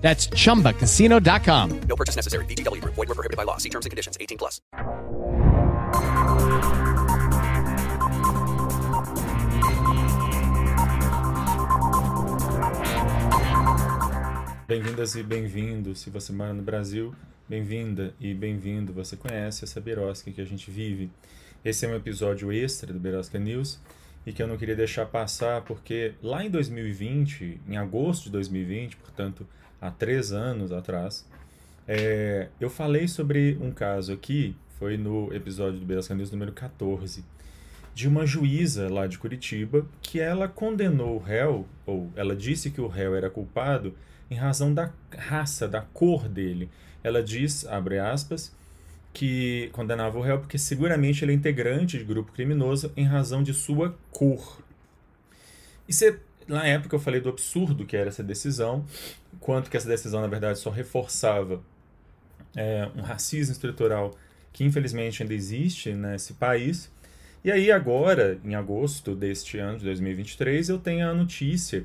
That's chumbacasino.com. No purchase necessary. VGW Group. Void were prohibited by law. See terms and conditions. 18 plus. Bem-vindas e bem-vindos. Se você mora no Brasil, bem-vinda e bem-vindo. Você conhece essa Berosca que a gente vive. Esse é um episódio extra do Berosca News e que eu não queria deixar passar porque lá em 2020, em agosto de 2020, portanto há três anos atrás, é, eu falei sobre um caso aqui, foi no episódio do Berosca News número 14, de uma juíza lá de Curitiba que ela condenou o réu, ou ela disse que o réu era culpado em razão da raça, da cor dele. Ela diz, abre aspas, que condenava o réu porque seguramente ele é integrante de grupo criminoso em razão de sua cor. E se, na época eu falei do absurdo que era essa decisão, quanto que essa decisão, na verdade, só reforçava é, um racismo estrutural que infelizmente ainda existe nesse país. E aí agora, em agosto deste ano de 2023, eu tenho a notícia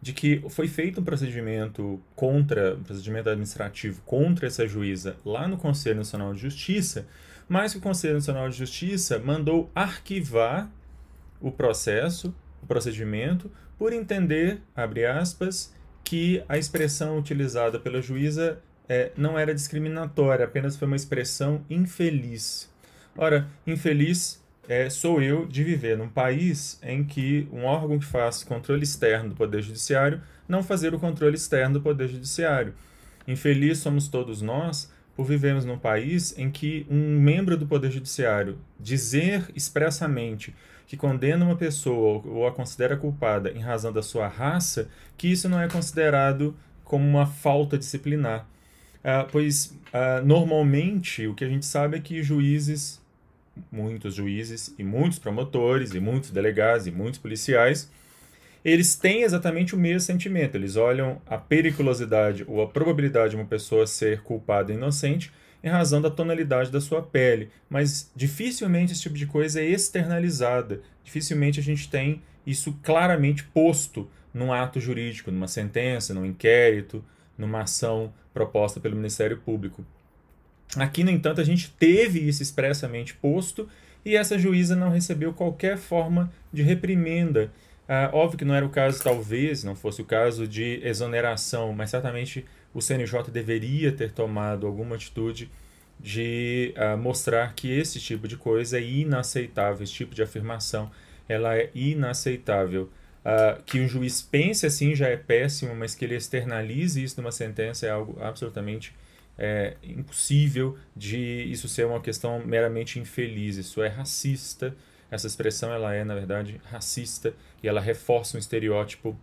de que foi feito um procedimento contra, um procedimento administrativo contra essa juíza lá no Conselho Nacional de Justiça, mas que o Conselho Nacional de Justiça mandou arquivar o processo, o procedimento, por entender, abre aspas, que a expressão utilizada pela juíza é, não era discriminatória, apenas foi uma expressão infeliz. Ora, infeliz é, sou eu de viver num país em que um órgão que faz controle externo do Poder Judiciário não fazer o controle externo do Poder Judiciário. Infeliz somos todos nós por vivermos num país em que um membro do Poder Judiciário dizer expressamente que condena uma pessoa ou a considera culpada em razão da sua raça, que isso não é considerado como uma falta disciplinar. Ah, pois, ah, normalmente, o que a gente sabe é que juízes muitos juízes e muitos promotores e muitos delegados e muitos policiais, eles têm exatamente o mesmo sentimento. Eles olham a periculosidade ou a probabilidade de uma pessoa ser culpada inocente em razão da tonalidade da sua pele, mas dificilmente esse tipo de coisa é externalizada. Dificilmente a gente tem isso claramente posto num ato jurídico, numa sentença, num inquérito, numa ação proposta pelo Ministério Público. Aqui, no entanto, a gente teve isso expressamente posto e essa juíza não recebeu qualquer forma de reprimenda. Ah, óbvio que não era o caso, talvez, não fosse o caso de exoneração, mas certamente o CNJ deveria ter tomado alguma atitude de ah, mostrar que esse tipo de coisa é inaceitável, esse tipo de afirmação ela é inaceitável. Ah, que um juiz pense assim já é péssimo, mas que ele externalize isso numa sentença é algo absolutamente é impossível de isso ser uma questão meramente infeliz. Isso é racista. Essa expressão ela é, na verdade, racista e ela reforça um estereótipo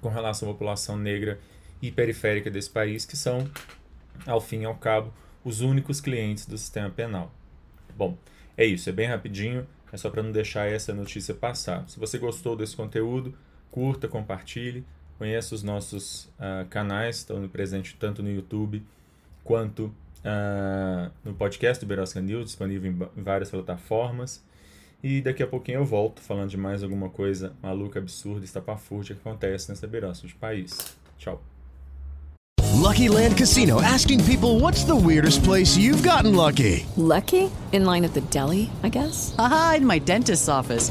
com relação à população negra e periférica desse país, que são, ao fim e ao cabo, os únicos clientes do sistema penal. Bom, é isso, é bem rapidinho, é só para não deixar essa notícia passar. Se você gostou desse conteúdo, curta, compartilhe, conheça os nossos uh, canais, estão presentes tanto no YouTube quanto uh, no podcast do Berosca News, disponível em, em várias plataformas. E daqui a pouquinho eu volto falando de mais alguma coisa maluca, absurda, estapafúrdia que acontece nessa beiraça de país. Tchau. Lucky Land Casino asking people what's the weirdest place you've gotten lucky? Lucky? In line at the deli, I guess? Aha, in my dentist's office.